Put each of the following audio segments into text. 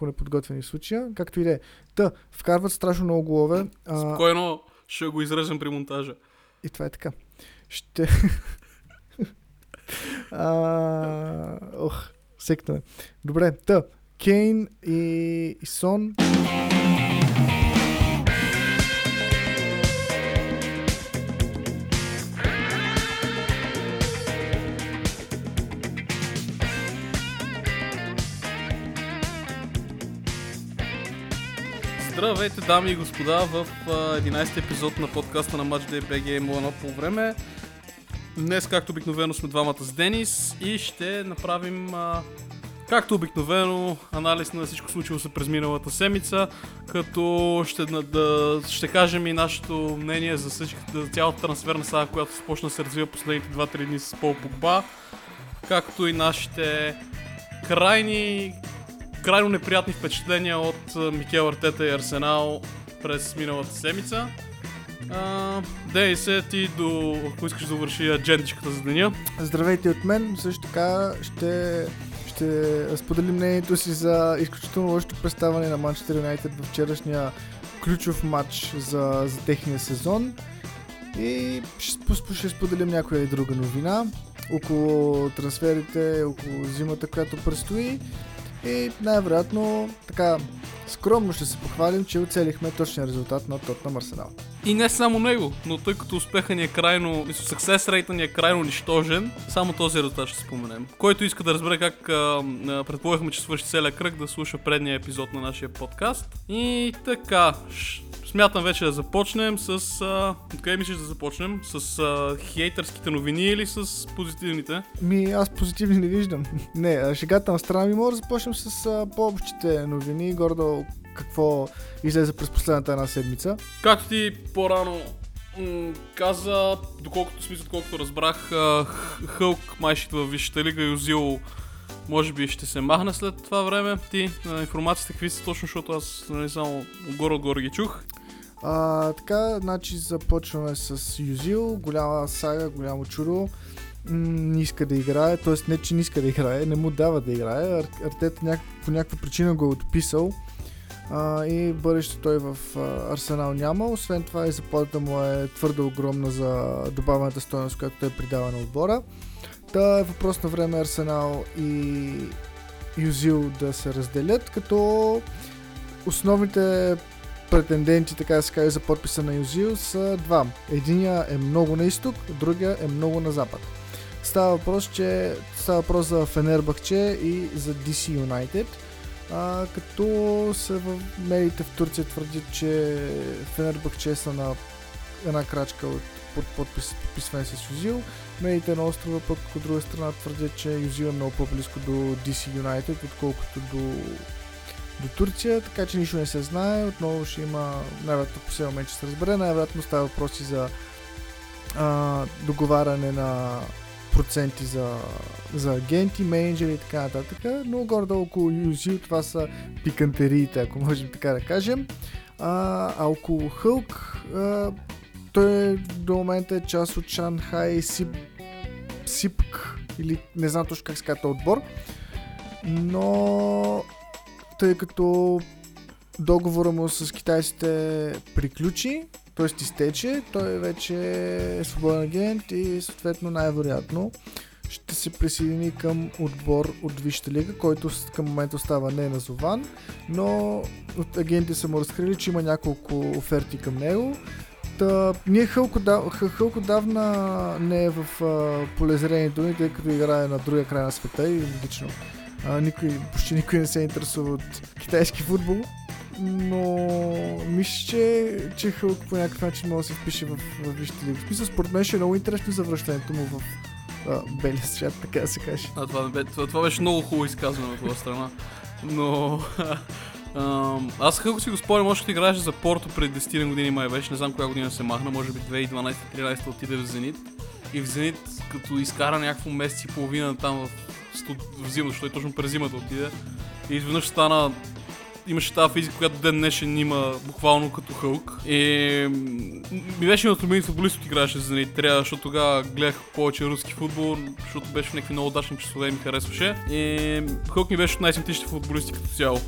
неподготвени в случая, както и да е. Та, вкарват страшно много голове. А, Спокойно ще го изрежем при монтажа. и това е така. Ще... а, ох, секна. Добре, та, Кейн и, и Сон. Здравейте, дами и господа, в а, 11 епизод на подкаста на Match Day BG има едно по време. Днес, както обикновено, сме двамата с Денис и ще направим, както обикновено, анализ на всичко случило се през миналата седмица, като ще, да, ще кажем и нашето мнение за, всички, за цялата трансферна сага, която започна да се развива последните 2-3 дни с Пол Погба, както и нашите крайни крайно неприятни впечатления от Микел Артета и Арсенал през миналата седмица. Дей се ти до, ако искаш да довърши аджендичката за деня. Здравейте от мен. Също така ще, ще споделим мнението си за изключително лошото представане на Манчестър Юнайтед в вчерашния ключов матч за, за техния сезон. И ще, ще споделим някоя и друга новина около трансферите, около зимата, която предстои. И най-вероятно така скромно ще се похвалим, че оцелихме точния резултат на Тотнам Арсенал. И не само него, но тъй като успеха ни е крайно, success rate ни е крайно нищожен, само този резултат ще споменем. Който иска да разбере как предполагахме, че свърши целият кръг, да слуша предния епизод на нашия подкаст. И така, смятам вече да започнем с... А, откъде мислиш да започнем? С а, хейтърските новини или с позитивните? Ми, аз позитивни не виждам. Не, шегата на страна ми може да започнем с а, по-общите новини, гордо какво излезе през последната една седмица. Както ти по-рано м- каза, доколкото смисъл, доколкото разбрах, а, Хълк май ще идва в Висшата лига и Озил може би ще се махне след това време. Ти, а, информациите какви са точно, защото аз нали, само отгоре-отгоре ги чух. А, така, значи започваме с Юзил, голяма сага, голямо чудо. Не иска да играе, т.е. не, че не иска да играе, не му дава да играе. Ар- Артета няк... по някаква причина го е отписал а, и бъдеще той в а, Арсенал няма. Освен това и заплатата му е твърде огромна за добавената стоеност, която той придава на отбора. Та е въпрос на време Арсенал и Юзил да се разделят, като основните претенденти, така да се каже, за подписа на Юзил са два. Единия е много на изток, другия е много на запад. Става въпрос, че става въпрос за Фенербахче и за DC United. А, като се в медиите в Турция твърдят, че Фенербахче са на една крачка от под подпис, подписване с Юзил. Медиите на острова пък от друга страна твърдят, че Юзил е много по-близко до DC United, отколкото до до Турция, така че нищо не се знае. Отново ще има, най-вероятно по сега момент ще се разбере, най-вероятно става въпроси за а, договаряне на проценти за, за агенти, менеджери и така нататък, но горе около Юзил това са пикантериите, ако можем така да кажем. А, а около Хълк, а, той до момента е част от Шанхай Сип, Сипк, или не знам точно как се казва отбор, но тъй като договора му с китайците приключи, т.е. изтече, той вече е свободен агент и съответно най-вероятно ще се присъедини към отбор от Висшата лига, който към момента остава не назован, но агенти са му разкрили, че има няколко оферти към него. Та, ние Хълк, отдав- Х- Хълк отдавна не е в а, полезрението ни, тъй като играе на другия край на света и логично а, никой, почти никой не се интересува от китайски футбол. Но мисля, че, че Хълк по някакъв начин може да се впише в, в Висшата лига. В смисъл, според мен ще е много интересно завръщането му в а, белия свят, така да се каже. А, това, това, това беше много хубаво изказване от твоя страна. Но... аз Хълк си го спомням, още играеше за Порто преди 10 години май беше, не знам коя година се махна, може би 2012-2013 отиде в Зенит. И в Зенит, като изкара някакво месец и половина там в, студ... в зимата, защото той точно през зимата отиде. И изведнъж стана имаше тази физика, която ден днешен има буквално като Хълк. И ми беше от любимите футболист, който играеше за Зенит. Трябва, защото тогава гледах повече руски футбол, защото беше в някакви много удачни часове и ми харесваше. И Хълк ми беше от най-симпатичните футболисти като цяло.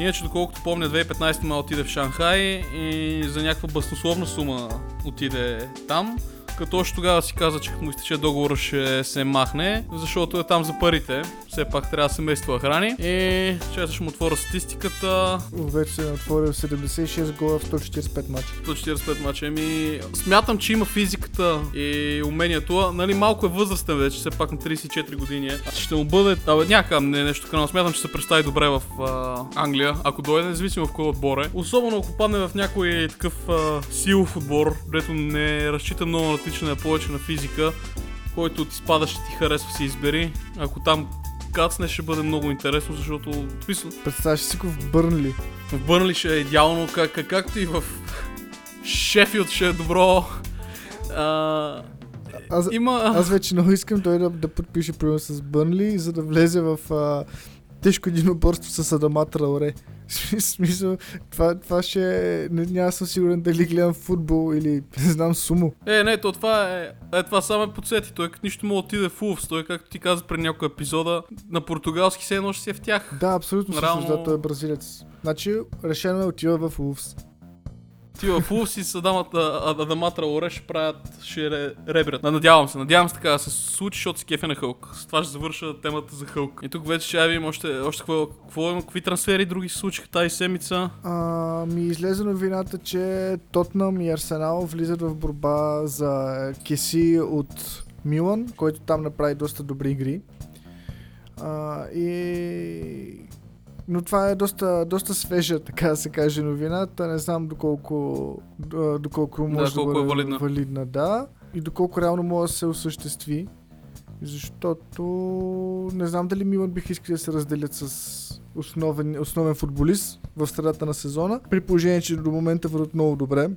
Иначе, доколкото помня, 2015 ма отиде в Шанхай и за някаква баснословна сума отиде там. Като още тогава си каза, че като му изтече договора ще се махне, защото е там за парите. Все пак трябва да се мества храни. И често ще му отворя статистиката. Вече се отворил 76 гола в 145 мача. 145 мача. Еми, смятам, че има физиката и умението. Нали, малко е възрастен вече, все пак на 34 години. е. Ще му бъде, абе, някакъв не нещо канал. Смятам, че се представи добре в а, Англия, ако дойде, независимо в кой отбор е. Особено ако падне в някой такъв а, силов отбор, където не разчита много на тичане, а повече на физика, който ти спада, ще ти харесва, си избери. Ако там кацне, ще бъде много интересно, защото Представяш си го в Бърнли. в Бърнли ще е идеално, как, как, както и в Шефилд ще е добро. А, Аз, има... аз вече много искам той да, да подпише примерно с Бърнли, за да влезе в а, тежко единоборство с Адама Траоре. В смисъл, това, това ще е... Не, няма съм сигурен дали гледам футбол или не знам сумо. Е, не, то това е... Е, това само е подсети. Той като нищо му отиде в Улфс. Той, както ти каза при някой епизода, на португалски все едно ще си е в тях. Да, абсолютно Реално- също, да, той е бразилец. Значи, решено е отива в Улфс. Ти в Улфс и с Адамата, а- Адама Траоре ще правят, ще ре- ребрят. Надявам се, надявам се така да се случи, защото си кефе на Хълк. С това ще завърша темата за Хълк. И тук вече ще видим още, още какво, какво има, какви трансфери други се случиха тази седмица. А, ми излезе новината, че Тотнам и Арсенал влизат в борба за Кеси от Милан, който там направи доста добри игри. А, и... Но това е доста, доста свежа, така да се каже, новината. Не знам доколко, доколко може да, колко е бъде валидна. валидна, да. И доколко реално може да се осъществи. Защото не знам дали Милан бих искали да се разделят с основен, основен футболист в средата на сезона. При положение, че до момента върват много добре.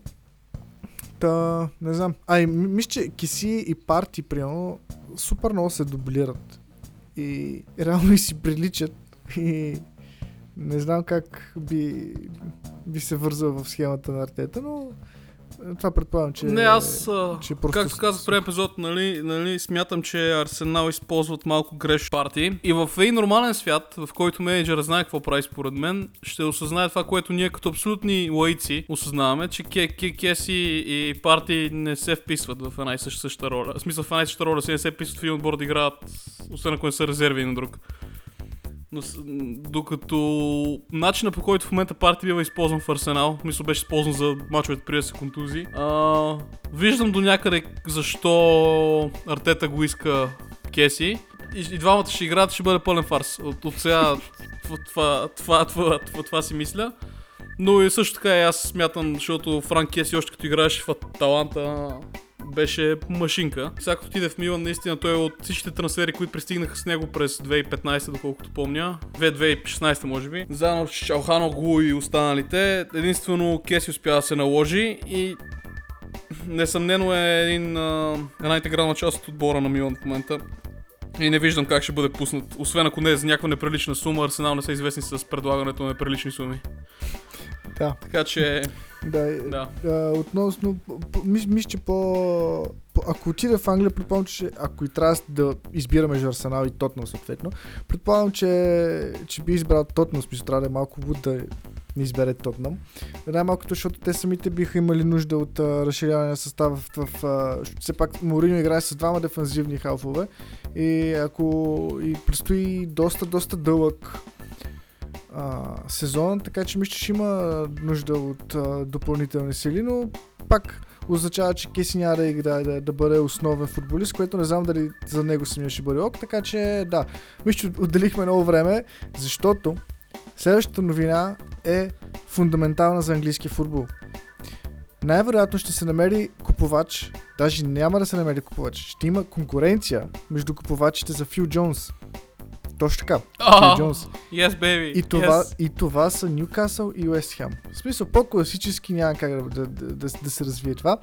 Та, не знам. Ай, ми- мисля, че Киси и Парти, примерно, супер много се дублират. И реално и си приличат. И не знам как би, би се вързал в схемата на артета, но е, това предполагам, че... Не, аз, че просто както казах в епизод, нали, нали, смятам, че Арсенал използват малко грешни партии. И в един нормален свят, в който менеджера знае какво прави според мен, ще осъзнае това, което ние като абсолютни лаици осъзнаваме, че ке, ке, Кеси и партии не се вписват в една и съща, съща роля. В смисъл в една и съща роля, си не се вписват в един отбор да играят, освен ако не са резерви на друг. Но, докато начина по който в момента парти бива използван в Арсенал, мисля беше използван за мачовете преди да се контузи, а, виждам до някъде защо Артета го иска Кеси. И, и двамата ще играят, ще бъде пълен фарс. От, от сега това, това си мисля. Но и също така и аз смятам, защото Франк Кеси още като играеше в Аталанта беше машинка. Сега като отиде в Милан, наистина той е от всичките трансфери, които пристигнаха с него през 2015, доколкото помня. 2016 може би. Заедно с Чалхано Гу и останалите. Единствено Кеси успя да се наложи и несъмнено е един, една интегрална част от отбора на Милан в момента. И не виждам как ще бъде пуснат. Освен ако не е за някаква неприлична сума, Арсенал не са известни с предлагането на неприлични суми. Да, Така че, да. да. А, относно, п- мис- мисля, че по, по... Ако отида в Англия, предполагам, че ако и трябва да избира между Арсенал и Тотнам съответно, предполагам, че, че би избрал Тотнам, смисъл трябва да е малко луд да не избере Тотнам. Най-малкото, защото те самите биха имали нужда от а, разширяване на състава в, в а, все пак Мориньо играе с двама дефанзивни халфове и ако и предстои доста, доста дълъг а, сезон, така че мисля, че ще има нужда от а, допълнителни сили, но пак означава, че Кеси няма да играе да, да бъде основен футболист, което не знам дали за него самия ще бъде ок, така че да, мисля, че отделихме много време, защото следващата новина е фундаментална за английски футбол. Най-вероятно ще се намери купувач, даже няма да се намери купувач, ще има конкуренция между купувачите за Фил Джонс. Точно така, Джонс. Yes, baby. И това, yes. и това са Ньюкасъл и Уест Хем. В смисъл, по-класически няма как да, да, да, да, да се развие това.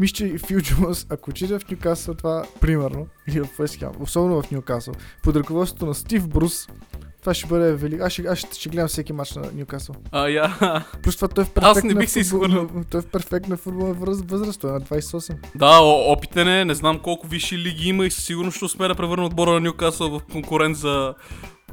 Мисля, че Фил Джонс, ако отиде в Ньюкасъл, това примерно, или в Уест Хем, особено в Ньюкасъл, под ръководството на Стив Брус, това ще бъде велико. Аз ще, аз ще, ще гледам всеки матч на Ньюкасъл. А, я. Плюс това той е в Аз не перфектна бих се изхвърлил. Той е в перфектна футболна възраст, той е на 28. Да, опитен е, не знам колко висши лиги има и със сигурност ще успее да превърне отбора на Ньюкасъл в конкурент за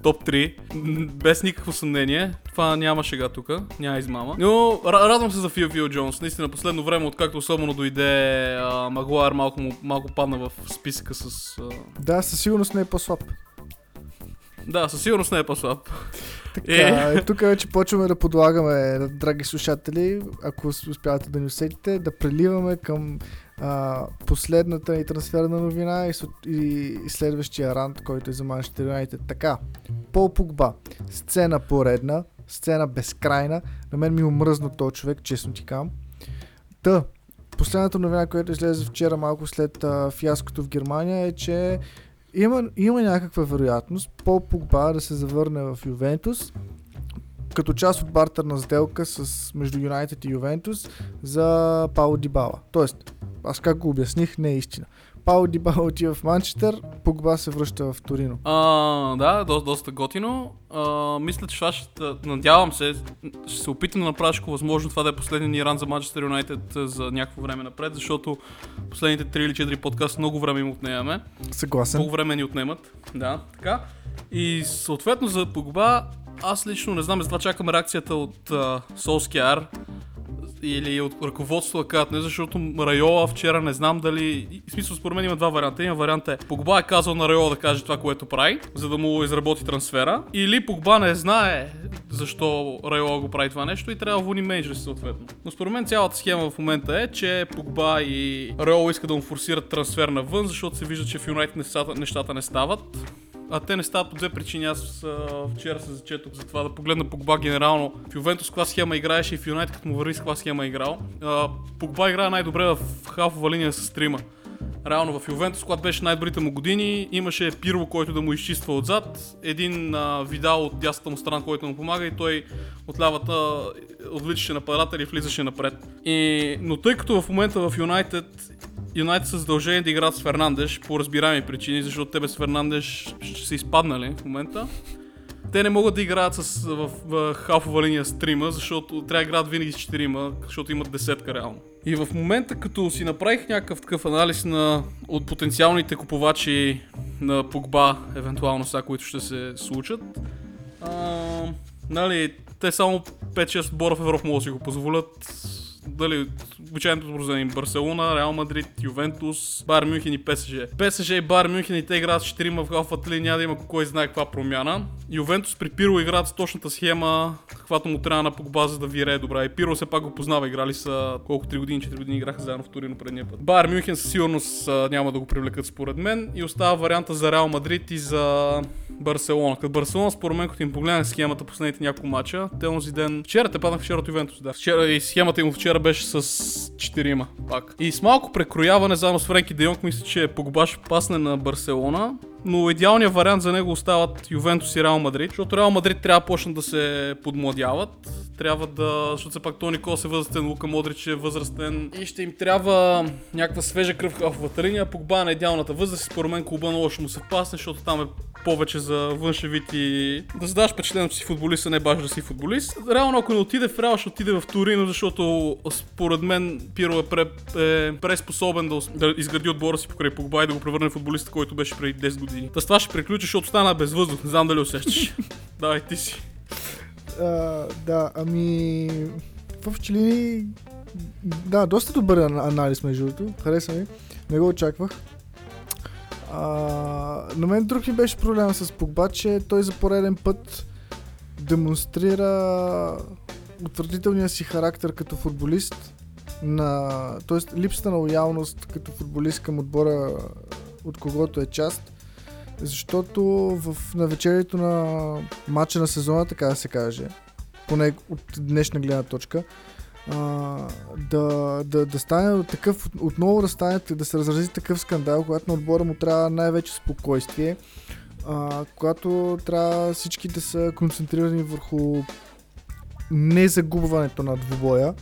топ 3, м, без никакво съмнение. Това няма шега тук, няма измама. Но ра- радвам се за Фил Фил Джонс. Наистина, последно време, откакто особено дойде а, Магуайер, малко, малко падна в списъка с... А... Да, със сигурност не е по-слаб. Да, със сигурност не е по-слаб. Така, Е. е. тук вече почваме да подлагаме, драги слушатели, ако успявате да ни усетите, да преливаме към а, последната и трансферна новина и, су- и следващия рант, който е за Манчестър Юнайтед. Така, Пол Погба, сцена поредна, сцена безкрайна. На мен ми омръзна този човек, честно ти кам. Та, последната новина, която излезе вчера малко след а, фиаското в Германия е, че има, има някаква вероятност Пол Погба да се завърне в Ювентус като част от бартерна сделка с, между Юнайтед и Ювентус за Пао Дибала. Тоест, аз как го обясних, не е истина. Пао Дибала отива в Манчестър, Погба се връща в Торино. А, да, до, доста готино. А, мисля, че ще... Надявам се, ще се опитам да направя възможно това да е последния ни ран за Манчестър Юнайтед за някакво време напред, защото последните 3 или 4 подкаста много време им отнемаме. Съгласен. Много време ни отнемат. Да, така. И съответно за Погба, аз лично не знам, затова чакам реакцията от uh, Солскияр или от ръководството да кажат не, защото Райола вчера не знам дали... В смисъл, според мен има два варианта. Един вариант е Погба е казал на Райола да каже това, което прави, за да му изработи трансфера. Или Погба не знае защо Райола го прави това нещо и трябва да вони менеджер съответно. Но според мен цялата схема в момента е, че Погба и Райола искат да му форсират трансфер навън, защото се вижда, че в Юнайтед нещата, нещата не стават. А те не стават по две причини. Аз а, вчера се зачетох за това да погледна Погба генерално. В Ювентус каква схема играеше и в Юнайтед като му върви с каква схема е играл. А, Погба играе най-добре в халфова линия с трима. Реално в Ювентус, когато беше най-добрите му години, имаше Пирло, който да му изчиства отзад, един а, Видал от дясната му страна, който му помага и той от лявата отвличаше нападател и влизаше напред. И, но тъй като в момента в Юнайтед Юнайтед са задължени да играят с Фернандеш по разбираеми причини, защото те без Фернандеш ще са изпаднали в момента. Те не могат да играят с, в, в халфова линия с трима, защото трябва да играят винаги с четирима, защото имат десетка реално. И в момента, като си направих някакъв такъв анализ на от потенциалните купувачи на Погба, евентуално сега, които ще се случат, а, нали, те само 5-6 отбора в Европа могат да си го позволят. Дали, обичайното образование Барселона, Реал Мадрид, Ювентус, Бар Мюнхен и ПСЖ. ПСЖ и Бар Мюнхен и те играят с 4 в халфата няма да има кой знае каква промяна. Ювентус при Пиро играят с точната схема, каквато му трябва на Погба, за да вирее добра. И Пиро все пак го познава, играли са колко 3 години, 4 години играха заедно в Торино предния път. Бар Мюнхен със сигурност няма да го привлекат според мен и остава варианта за Реал Мадрид и за Барселона. Като Барселона, според мен, като им погледнах схемата последните няколко мача, те онзи ден... Вчера те паднах вчера от Ювентус, да. Вчера и схемата им вчера беше с 4 пак. И с малко прекрояване заедно с Френки Де Йонг, мисля, че Погба ще пасне на Барселона. Но идеалният вариант за него остават Ювентус и Реал Мадрид, защото Реал Мадрид трябва да почнат да се подмладяват. Трябва да, защото все пак Тони Кос е възрастен, Лука Модрич е възрастен и ще им трябва някаква свежа кръв в линия. Погба е на идеалната възраст, според мен клуба много ще му се пасне, защото там е повече за външен вид и да задаш впечатлението, че си футболист, а не баш да си футболист. Реално, ако не отиде в Реал, ще отиде в Торино, защото според мен Пиро е, пре, е преспособен да, да изгради отбора си покрай Погба и да го превърне в футболиста, който беше преди 10 години. Та с това ще приключи, защото стана без въздух. Не знам дали усещаш. Давай ти си. А, да, ами... В линии... Да, доста добър ан- анализ между другото. Хареса ми. Не го очаквах. А, на мен друг ми беше проблема с Погба, че той за пореден път демонстрира утвърдителния си характер като футболист, на, т.е. липсата на лоялност като футболист към отбора, от когото е част. Защото в навечерието на матча на сезона, така да се каже, поне от днешна гледна точка, а, да, да, да стане такъв, отново да стане, да се разрази такъв скандал, когато на отбора му трябва най-вече спокойствие, а, когато трябва всички да са концентрирани върху незагубването на двубоя.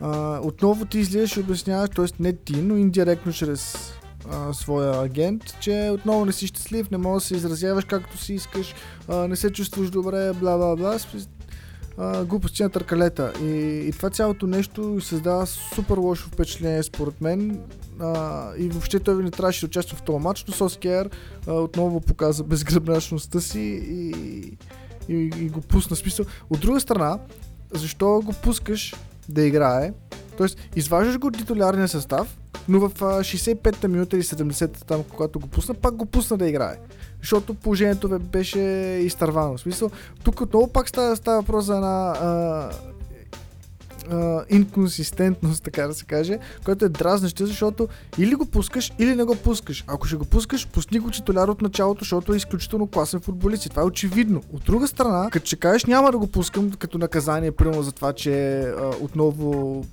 А, отново ти излизаш и обясняваш, т.е. не ти, но индиректно чрез своя агент, че отново не си щастлив, не можеш да се изразяваш както си искаш, не се чувстваш добре, бла бла бла. А, глупости на търкалета. И, и това цялото нещо създава супер лошо впечатление според мен. А, и въобще той не трябваше да участва в този матч, но Соскер отново показа безгръбначността си и, и, и го пусна смисъл. От друга страна, защо го пускаш да играе? Тоест, изваждаш го от титулярния състав, но в 65-та минута или 70-та там, когато го пусна, пак го пусна да играе. Защото положението беше изтървано. В смисъл, тук отново пак става, става въпрос за една а, инконсистентност, така да се каже, което е дразнеща, защото или го пускаш, или не го пускаш. Ако ще го пускаш, пусни го титуляр от началото, защото е изключително класен футболист и това е очевидно. От друга страна, като ще кажеш няма да го пускам като наказание, примерно за това, че а, отново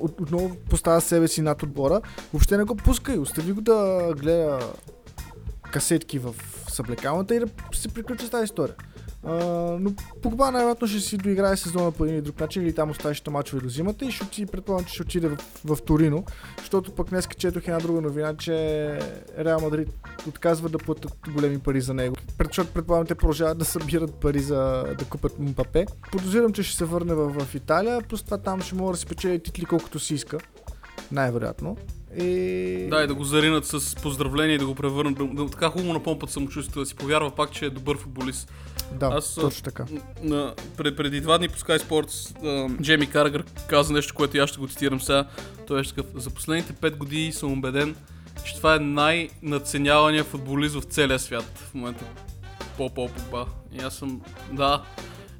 от, отново поставя себе си над отбора, въобще не го пускай, остави го да гледа касетки в съблекалната и да се приключи с тази история. Но Погба най-вероятно ще си доиграе сезона по един или друг начин или там оставащите мачове до зимата и ще отиде, предполагам, че ще отиде в, в Торино, защото пък днес четох една друга новина, че Реал Мадрид отказва да платят големи пари за него. Защото предполагам те продължават да събират пари за да купят Мбапе. Подозирам, че ще се върне в, в Италия, плюс там ще може да се печели титли колкото си иска. Най-вероятно. И... Да, и да го заринат с поздравления и да го превърнат, да, да, така хубаво напомпат самочувствието, да си повярва пак, че е добър футболист. Да, Аз, точно така. На, пред, преди два дни по Sky Sports Джейми Каргър каза нещо, което и аз ще го цитирам сега. Той е такъв, за последните 5 години съм убеден, че това е най-надценявания футболист в целия свят в момента. По-по ба. И аз съм, да.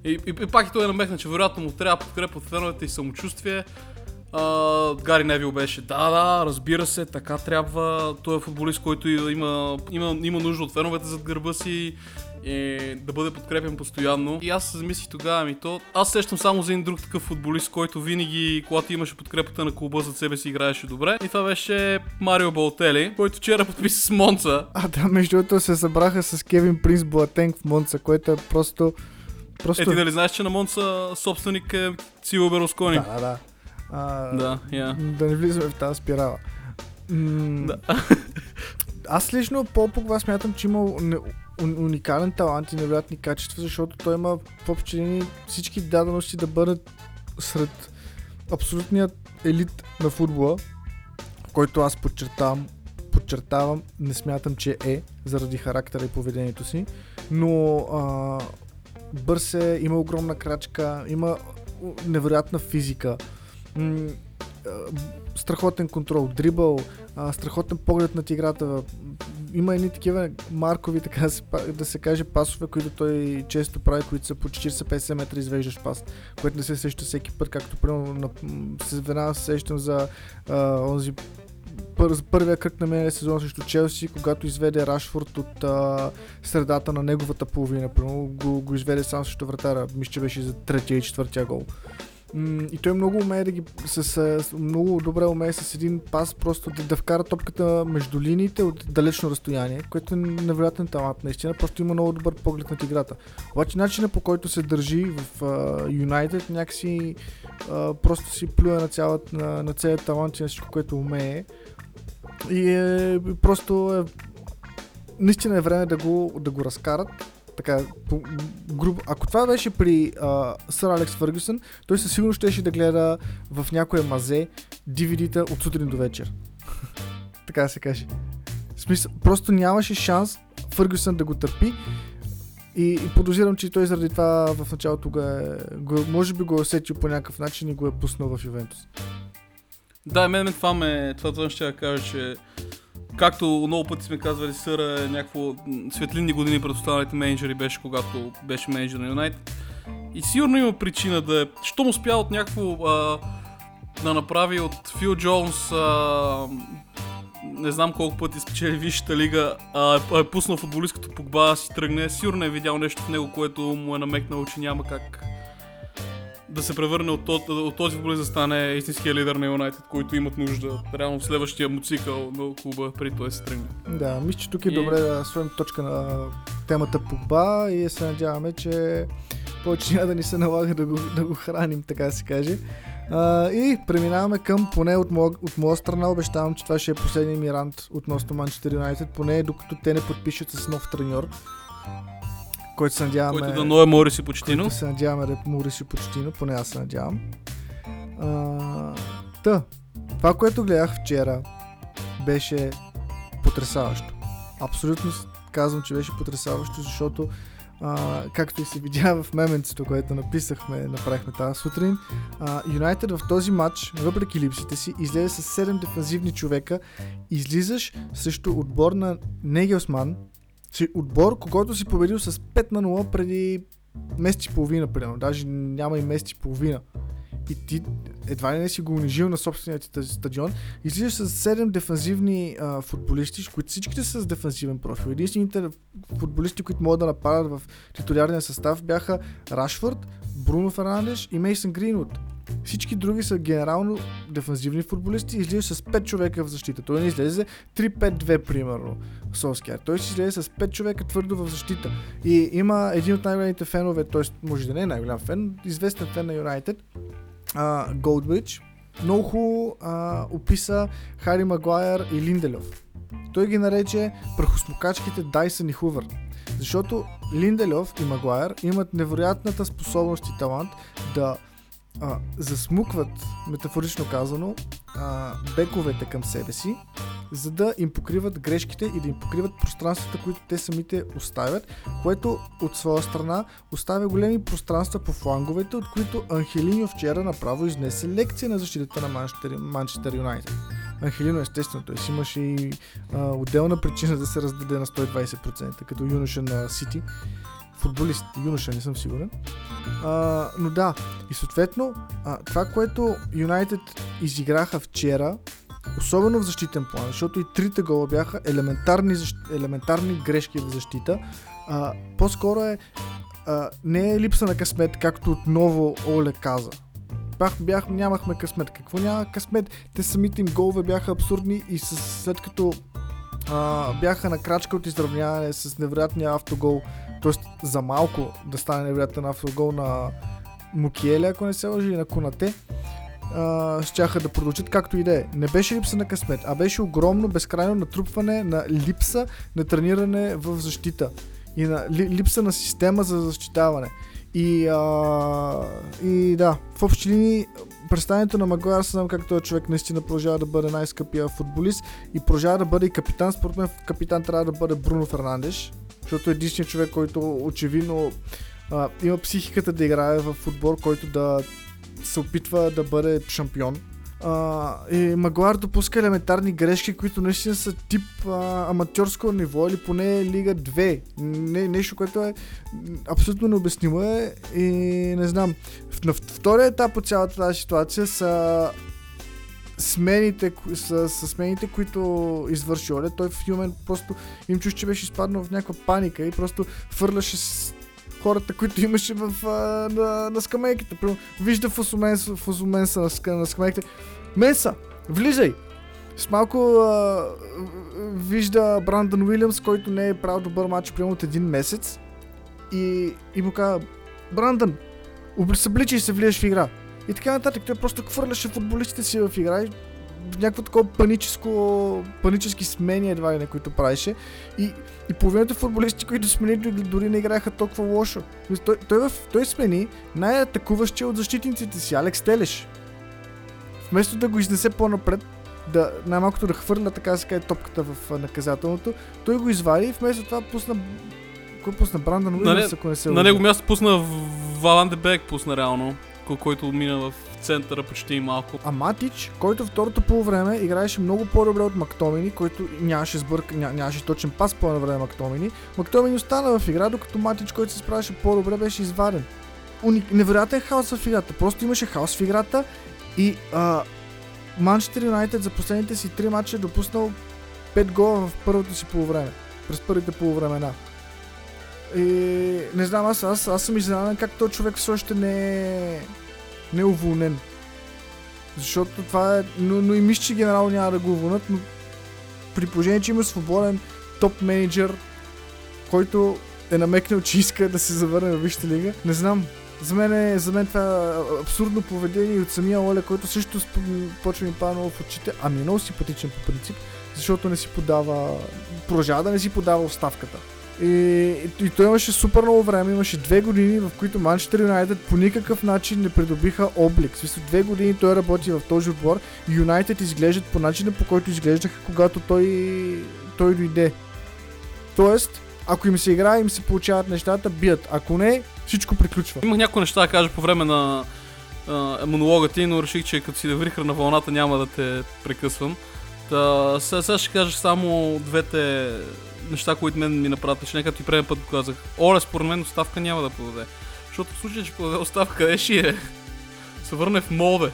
И, и, и пак и той намекна, че вероятно му трябва подкрепа от феновете и самочувствие. Uh, Гари Невил беше, да, да, разбира се, така трябва. Той е футболист, който има, има, има нужда от феновете зад гърба си и да бъде подкрепен постоянно. И аз замислих тогава ми то. Аз сещам само за един друг такъв футболист, който винаги, когато имаше подкрепата на клуба зад себе си, играеше добре. И това беше Марио Балтели, който вчера подписа с Монца. А да, между другото се събраха с Кевин Принс Буатенг в Монца, което е просто... Просто... Е, ти нали знаеш, че на Монца собственик е Сило Бероскони? Да, да. А, да, yeah. да не влизаме в тази спирала. М- да. аз лично по Погба смятам, че има уникален талант и невероятни качества, защото той има в общи всички дадености да бъдат сред абсолютният елит на футбола, който аз подчертавам, подчертавам, не смятам, че е, заради характера и поведението си, но а, бърз е, има огромна крачка, има невероятна физика, м- страхотен контрол, дрибъл, а, страхотен поглед над играта. Има едни такива маркови, така да се, да се каже, пасове, които той често прави, които са по 40-50 метра извеждаш пас, което не се сеща всеки път, както примерно на, се веднага се сещам за а, онзи пър, първия кръг на мен сезон срещу Челси, когато изведе Рашфорд от а, средата на неговата половина. Го, го изведе сам срещу вратара. Мисля, че беше за третия и четвъртия гол. И той много умее да ги, с, много добре умее с един пас просто да, да вкара топката между линиите от далечно разстояние, което е невероятен талант наистина, просто има много добър поглед над играта. Обаче начинът по който се държи в Юнайтед някакси uh, просто си плюе на, цялата, на, на целият талант и на всичко, което умее. И е, просто е, наистина е време да го, да го разкарат така, по, грубо. Ако това беше при а, Сър Алекс Фъргюсън, той със сигурност щеше да гледа в някое мазе DVD-та от сутрин до вечер. така се каже. Смисъл, просто нямаше шанс Фъргюсън да го търпи. И, и подозирам, че той заради това в началото го е, го, може би го е усетил по някакъв начин и го е пуснал в Ювентус. Да, мен, мен това ме, това, това ще кажа, че както много пъти сме казвали, Съра е някакво светлинни години пред останалите менеджери беше, когато беше менеджер на Юнайтед. И сигурно има причина да е... Що му успя от някакво... А, да направи от Фил Джонс а, не знам колко пъти спечели Висшата лига, а е, е пуснал футболисткото Погба си тръгне, сигурно е видял нещо в него, което му е намекнало, че няма как да се превърне от, този, от този футболист да стане истинския лидер на Юнайтед, който имат нужда реално в следващия му цикъл на клуба, при той се тръгне. Да, мисля, че тук е и... добре да свърнем точка на темата Погба и се надяваме, че повече няма да ни се налага да го, да го храним, така да се каже. Uh, и преминаваме към, поне от моя, от моя страна, обещавам, че това ще е последния ми рант относно Манчестър Юнайтед, поне докато те не подпишат с нов треньор. Който се надяваме... Който да ное Мори си почтино. Който се надяваме да е Мориси почтино, поне аз се надявам. А, та, това, което гледах вчера, беше потрясаващо. Абсолютно казвам, че беше потрясаващо, защото а, както и се видя в меменцето, което написахме, направихме тази сутрин, Юнайтед в този матч, въпреки липсите си, излезе с 7 дефанзивни човека. Излизаш срещу отбор на Негелсман, си отбор, когато си победил с 5 на 0 преди месец и половина, примерно. Даже няма и месец и половина. И ти едва ли не си го унижил на собствения ти стадион. Излизаш с 7 дефанзивни а, футболисти, които всичките са с дефанзивен профил. Единствените футболисти, които могат да нападат в титулярния състав бяха Рашфорд, Бруно Фернандеш и Мейсън Гринвуд. Всички други са генерално дефанзивни футболисти и излизаш с 5 човека в защита. Той не излезе 3-5-2 примерно. Солскияр. Той си излезе с 5 човека твърдо в защита. И има един от най-големите фенове, т.е. може да не е най-голям фен, известен фен на Юнайтед, Голдбридж, много хубаво описа Хари Магуайер и Линделев. Той ги нарече прахосмокачките Дайсън и Хувър. Защото Линделев и Магуайер имат невероятната способност и талант да а, засмукват, метафорично казано, а, бековете към себе си, за да им покриват грешките и да им покриват пространствата, които те самите оставят, което от своя страна оставя големи пространства по фланговете, от които Анхелиньо вчера направо изнесе лекция на защитата на Манчестър, Юнайтед. Анхелино естествено, той си имаше и а, отделна причина да се раздаде на 120%, като юноша на Сити. Футболист, юноша, не съм сигурен. А, но да, и съответно, а, това, което Юнайтед изиграха вчера, особено в защитен план, защото и трите гола бяха елементарни, защ... елементарни грешки в защита, а, по-скоро е а, не е липса на късмет, както отново Оле каза. Бях, бях, нямахме късмет. Какво няма късмет? Те самите им голове бяха абсурдни и с, след като а, бяха на крачка от изравняване с невероятния автогол, т.е. за малко да стане невероятен автогол на Мукиеле, ако не се лъжи, и на Конате, щяха да продължат както и да е. Не беше липса на късмет, а беше огромно, безкрайно натрупване на липса на трениране в защита и на ли, липса на система за защитаване. И, а, и да, в общи линии представянето на Магуайер, знам как този човек наистина продължава да бъде най-скъпия футболист и продължава да бъде и капитан. Според мен капитан трябва да бъде Бруно Фернандеш, защото е единственият човек, който очевидно а, има психиката да играе в футбол, който да се опитва да бъде шампион. А, и Магуар допуска елементарни грешки, които наистина са тип а, аматьорско ниво или поне Лига 2. Не, нещо, което е абсолютно необяснимо е и не знам. На втория етап от цялата тази ситуация са смените, са, са смените, които извърши Оле. Той в Юмен просто им чуш, че беше изпаднал в някаква паника и просто фърляше с хората, които имаше в, а, на, на скамейките. Примерно, Вижда Фусуменса на, на скамейките. Менса, влизай! С малко а, вижда Брандън Уилямс, който не е правил добър матч примерно от един месец и, и му казва Брандън, събличай се, влизаш в игра. И така нататък. Той просто хвърляше футболистите си в игра и в някакво такова паническо, панически смени едва ли не, които правеше. И, и половината футболисти, които смени, дори- не играеха толкова лошо. Той, той, в, той смени най-атакуващия от защитниците си, Алекс Телеш. Вместо да го изнесе по-напред, да, най-малкото да хвърля така се топката в наказателното, той го извади и вместо това пусна кой пусна Брандън На Уилямс, ако не се На него място пусна Валан де Бек, пусна реално, който мина в центъра почти малко. А Матич, който второто полувреме играеше много по-добре от Мактомини, който нямаше сбърк, ня, нямаше точен пас по време Мактомини. Мактомини остана в игра, докато Матич, който се справяше по-добре, беше изваден. Уник... Невероятен хаос в играта. Просто имаше хаос в играта и Манчестър Юнайтед за последните си три матча е допуснал 5 гола в първото си полувреме. През първите полувремена. И не знам, аз, аз, аз съм изненадан как този човек все още не е, не е уволнен. Защото това е... Но, но и мисля, че генерал няма да го уволнат, но при положение, че има свободен топ менеджер, който е намекнал, че иска да се завърне в Висшата лига, не знам. За мен, е, за мен това е абсурдно поведение и от самия Оле, който също почва ми пада много в очите, ами е много симпатичен по принцип, защото не си подава, продължава да не си подава оставката. И, и, той имаше супер много време, имаше две години, в които Манчестър Юнайтед по никакъв начин не придобиха облик. Смисъл, две години той работи в този отбор и Юнайтед изглеждат по начина по който изглеждаха, когато той, той дойде. Тоест, ако им се играе, им се получават нещата, бият. Ако не, всичко приключва. Имах някои неща да кажа по време на а, монолога ти, но реших, че като си да врихра на вълната няма да те прекъсвам. Та, сега, сега ще кажа само двете неща, които мен ми направят впечатление, както и преден път го казах. Оле, според мен оставка няма да подаде. Защото в случай, че подаде оставка, къде ще е? Се върне в молде.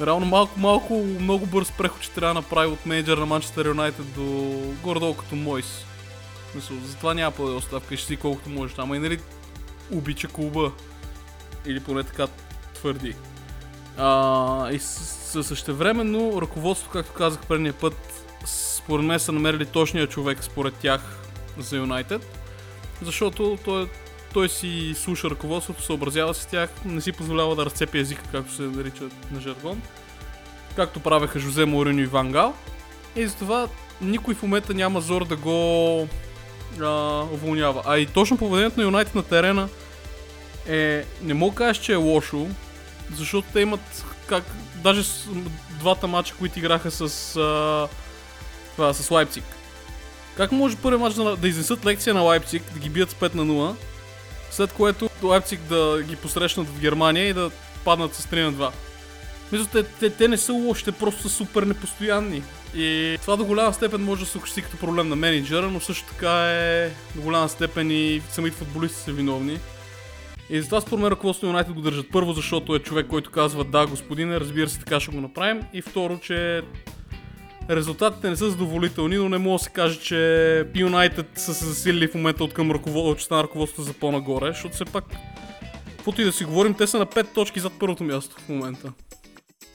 Реално малко, малко, много бърз преход, че трябва да направи от менеджер на Манчестър Юнайтед до горе-долу като Мойс. Мисъл, затова няма подаде оставка ще си колкото може. Ама и нали обича клуба. Или поне така твърди. А, и същевременно ръководството, както казах предния път, според мен са намерили точния човек според тях за Юнайтед. Защото той, той си слуша ръководството, съобразява се с тях, не си позволява да разцепи езика, както се нарича на жаргон. Както правеха Жозе Мориньо и Ван Гал. И затова никой в момента няма зор да го а, уволнява. А и точно поведението на Юнайтед на терена е, не мога кажеш, че е лошо, защото те имат как, даже с двата мача, които играха с, а, това, с Лайпциг. Как може първи мач да, да изнесат лекция на Лайпциг, да ги бият с 5 на 0, след което Лайпциг да ги посрещнат в Германия и да паднат с 3 на 2. Мисля, те, те, те не са лоши, те просто са супер непостоянни. И това до голяма степен може да се окачи като проблем на менеджера, но също така е до голяма степен и самите футболисти са виновни. И затова според мен ръководството на Юнайтед го държат първо, защото е човек, който казва да, господине, разбира се, така ще го направим. И второ, че резултатите не са задоволителни, но не мога да се каже, че Юнайтед са се засилили в момента от към ръководството на ръководството за по-нагоре, защото все пак, каквото и да си говорим, те са на 5 точки зад първото място в момента.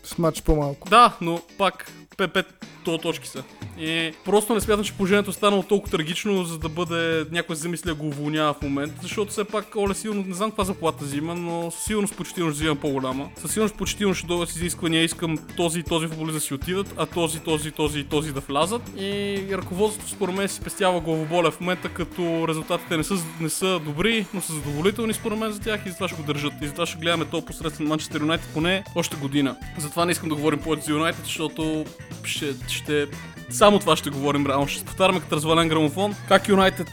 С матч по-малко. Да, но пак 5 то точки са. И просто не смятам, че положението е станало толкова трагично, за да бъде някой замисля го уволнява в момента, защото все пак Оле силно, не знам каква заплата взима, но със сигурност почтилно ще взима по-голяма. Със сигурност почтилно ще дойдат с изисквания, искам този и този футболист да си отидат, а този, този, този и този да влязат. И ръководството според мен си спестява главоболя в момента, като резултатите не са, не са добри, но са задоволителни според мен за тях и затова ще го държат. И затова ще гледаме то посредством Манчестър Юнайтед поне още година. Затова не искам да говорим повече за Юнайтед, защото ще, ще само това ще говорим реално. Ще повтаряме като развален грамофон. Как Юнайтед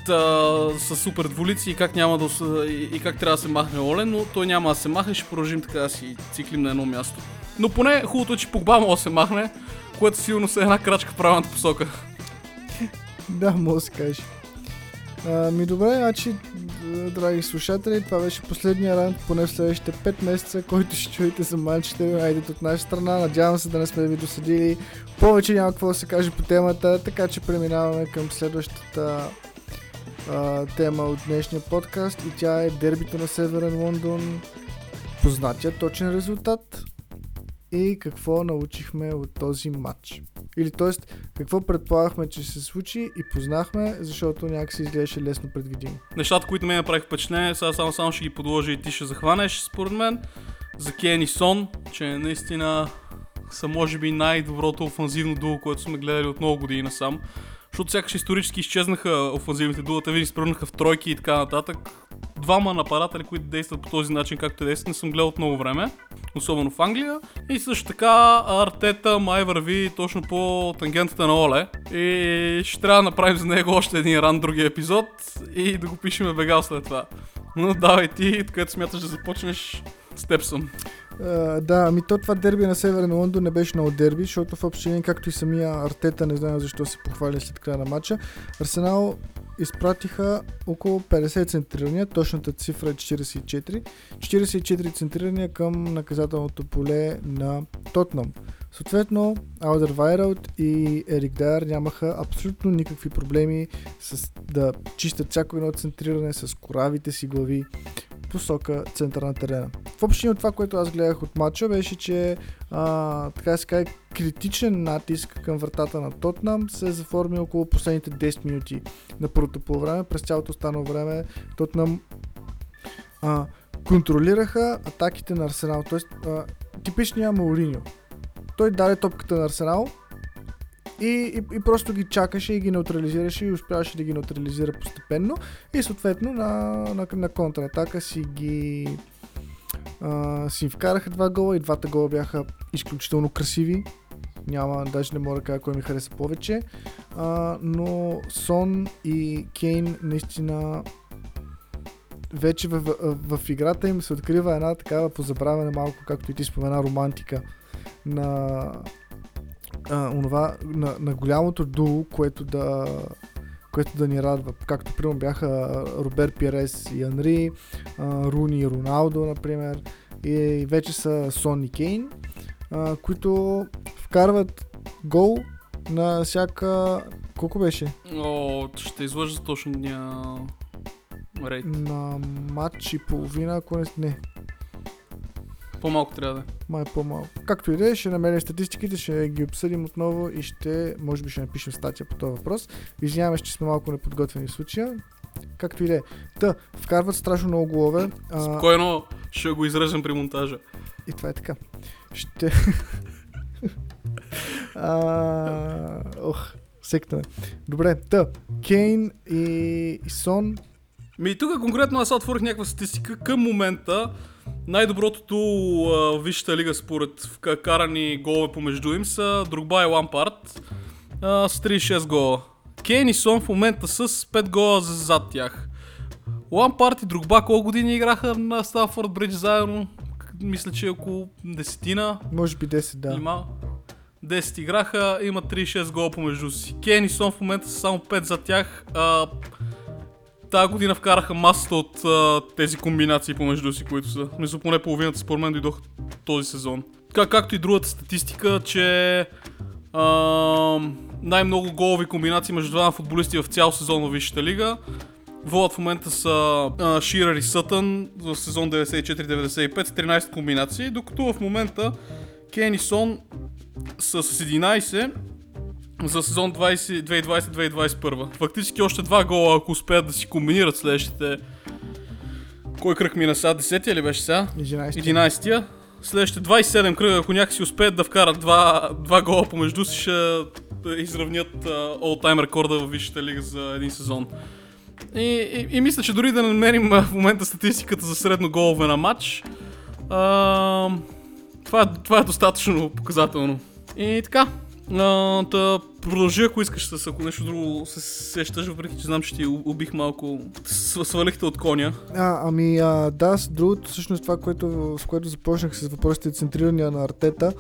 са супер дволици и как няма да и, и как трябва да се махне Олен, но той няма да се махне, ще продължим така да си циклим на едно място. Но поне хубавото е, че Погба може да се махне, което сигурно е една крачка в правилната посока. да, може да се каже. Ми добре, значи, драги слушатели, това беше последния рант, поне в следващите 5 месеца, който ще чуете за Манчестър Юнайтед от наша страна. Надявам се да не сме ви досъдили. Повече няма какво да се каже по темата, така че преминаваме към следващата а, тема от днешния подкаст и тя е дербито на Северен Лондон. Познатия точен резултат и какво научихме от този матч. Или т.е. какво предполагахме, че се случи и познахме, защото някакси изглеждаше лесно предвидимо. Нещата, които ме направих впечатление, сега само, само ще ги подложа и ти ще захванеш, според мен. За Кен и Сон, че наистина са може би най-доброто офанзивно дуо, което сме гледали от много години насам. Защото сякаш исторически изчезнаха офанзивните дуата, винаги спръгнаха в тройки и така нататък. Двама нападатели, които действат по този начин, както те действат, не съм гледал от много време, особено в Англия. И също така Артета май върви точно по тангентата на Оле. И ще трябва да направим за него още един ран другия епизод и да го пишеме бегал след това. Но давай ти, където смяташ да започнеш, с теб съм. Да, ами то това дерби на Северен Лондон не беше много дерби, защото в общи както и самия Артета, не знам защо се похвали след края на матча, Арсенал изпратиха около 50 центрирания, точната цифра е 44. 44 центрирания към наказателното поле на Тотнам. Съответно, Алдер Вайралд и Ерик Дайер нямаха абсолютно никакви проблеми с да чистят всяко едно центриране с коравите си глави посока центъра на терена. В общини от това, което аз гледах от матча, беше, че а, така се каже, критичен натиск към вратата на Тотнам се заформи около последните 10 минути на първото по време. През цялото останало време Тотнам а, контролираха атаките на Арсенал. Тоест, а, типичния Мауриньо. Той даде топката на Арсенал и, и, и просто ги чакаше и ги неутрализираше и успяваше да ги неутрализира постепенно и съответно на, на, на контратака си ги а, си вкараха два гола и двата гола бяха изключително красиви. Няма, даже не мога да кажа кой ми хареса повече. А, но Сон и Кейн наистина вече в, в, в играта им се открива една такава позабравена малко, както и ти спомена, романтика на, а, онова, на, на голямото дуо, което да, което да ни радва. Както примерно бяха Робер Пирес и Анри, Руни и Роналдо, например. И вече са Сон и Кейн, а, които вкарват гол на всяка... Колко беше? О, ще излъжа за точния рейд. На матч и половина, ако не... не. По-малко трябва да е. Май по-малко. Както и да е, ще намерим статистиките, ще ги обсъдим отново и ще, може би ще напишем статия по този въпрос. Извиняваме, че сме малко неподготвени в случая. Както и да е. Та, вкарват страшно много голове. Спокойно ще го изрежем при монтажа. и това е така. Ще... а, ох, секнаме. Добре, та, Кейн и, и Сон Ми тук конкретно аз отворих някаква статистика. Към момента най-доброто Висшата лига според карани голове помежду им са Другба и Лампард а, с 36 гола. Кейн и Сон в момента с 5 гола за- зад тях. Лампард и Другба колко години играха на Стафорд Бридж заедно? Мисля, че около десетина. може би 10, да. Има 10 играха, има 36 гола помежду си. Кен и Сон в момента са само 5 за тях. А, тази година вкараха масата от а, тези комбинации помежду си, които са. Мисля, поне половината според мен дойдоха този сезон. Така, както и другата статистика, че а, най-много голови комбинации между двама футболисти в цял сезон в Висшата лига. Водят в момента са а, Ширър и Сътън в сезон 94-95 с 13 комбинации, докато в момента Кен и Сон са с 11 за сезон 20 2020-2021. Фактически още два гола, ако успеят да си комбинират следващите... Кой кръг мина сега? 10 ли беше сега? 11. 11-я. Следващите 27 кръга, ако някакси успеят да вкарат два, два гола помежду си, ще изравнят all-time рекорда в Висшата лига за един сезон. И, и, и мисля, че дори да намерим в момента статистиката за средно голове на матч, а, това, е- това е достатъчно показателно. И така, а, да продължи, ако искаш с ако нещо друго се сещаш, въпреки че знам, че ти убих малко, свалихте от коня. А, ами а, да, с другото, всъщност това, което, с което започнах с въпросите центрирания на Артета,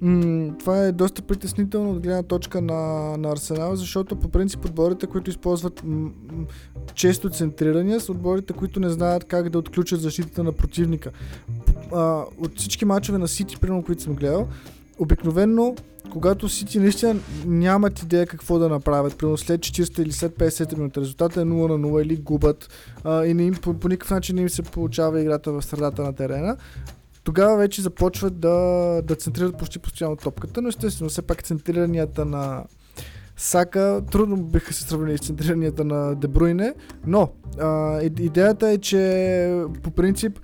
м- това е доста притеснително от гледна точка на, на Арсенал, защото по принцип отборите, които използват м- често центрирания, са отборите, които не знаят как да отключат защитата на противника. А, от всички мачове на Сити, примерно, които съм гледал, обикновенно, когато Сити наистина нямат идея какво да направят, примерно след 40 или след 50 минути, резултата е 0 на 0 или губят а, и не им, по, по никакъв начин не им се получава играта в средата на терена, тогава вече започват да, да центрират почти постоянно топката, но естествено все пак центриранията на Сака трудно биха се сравнили с центриранията на Дебруйне, но а, идеята е, че по принцип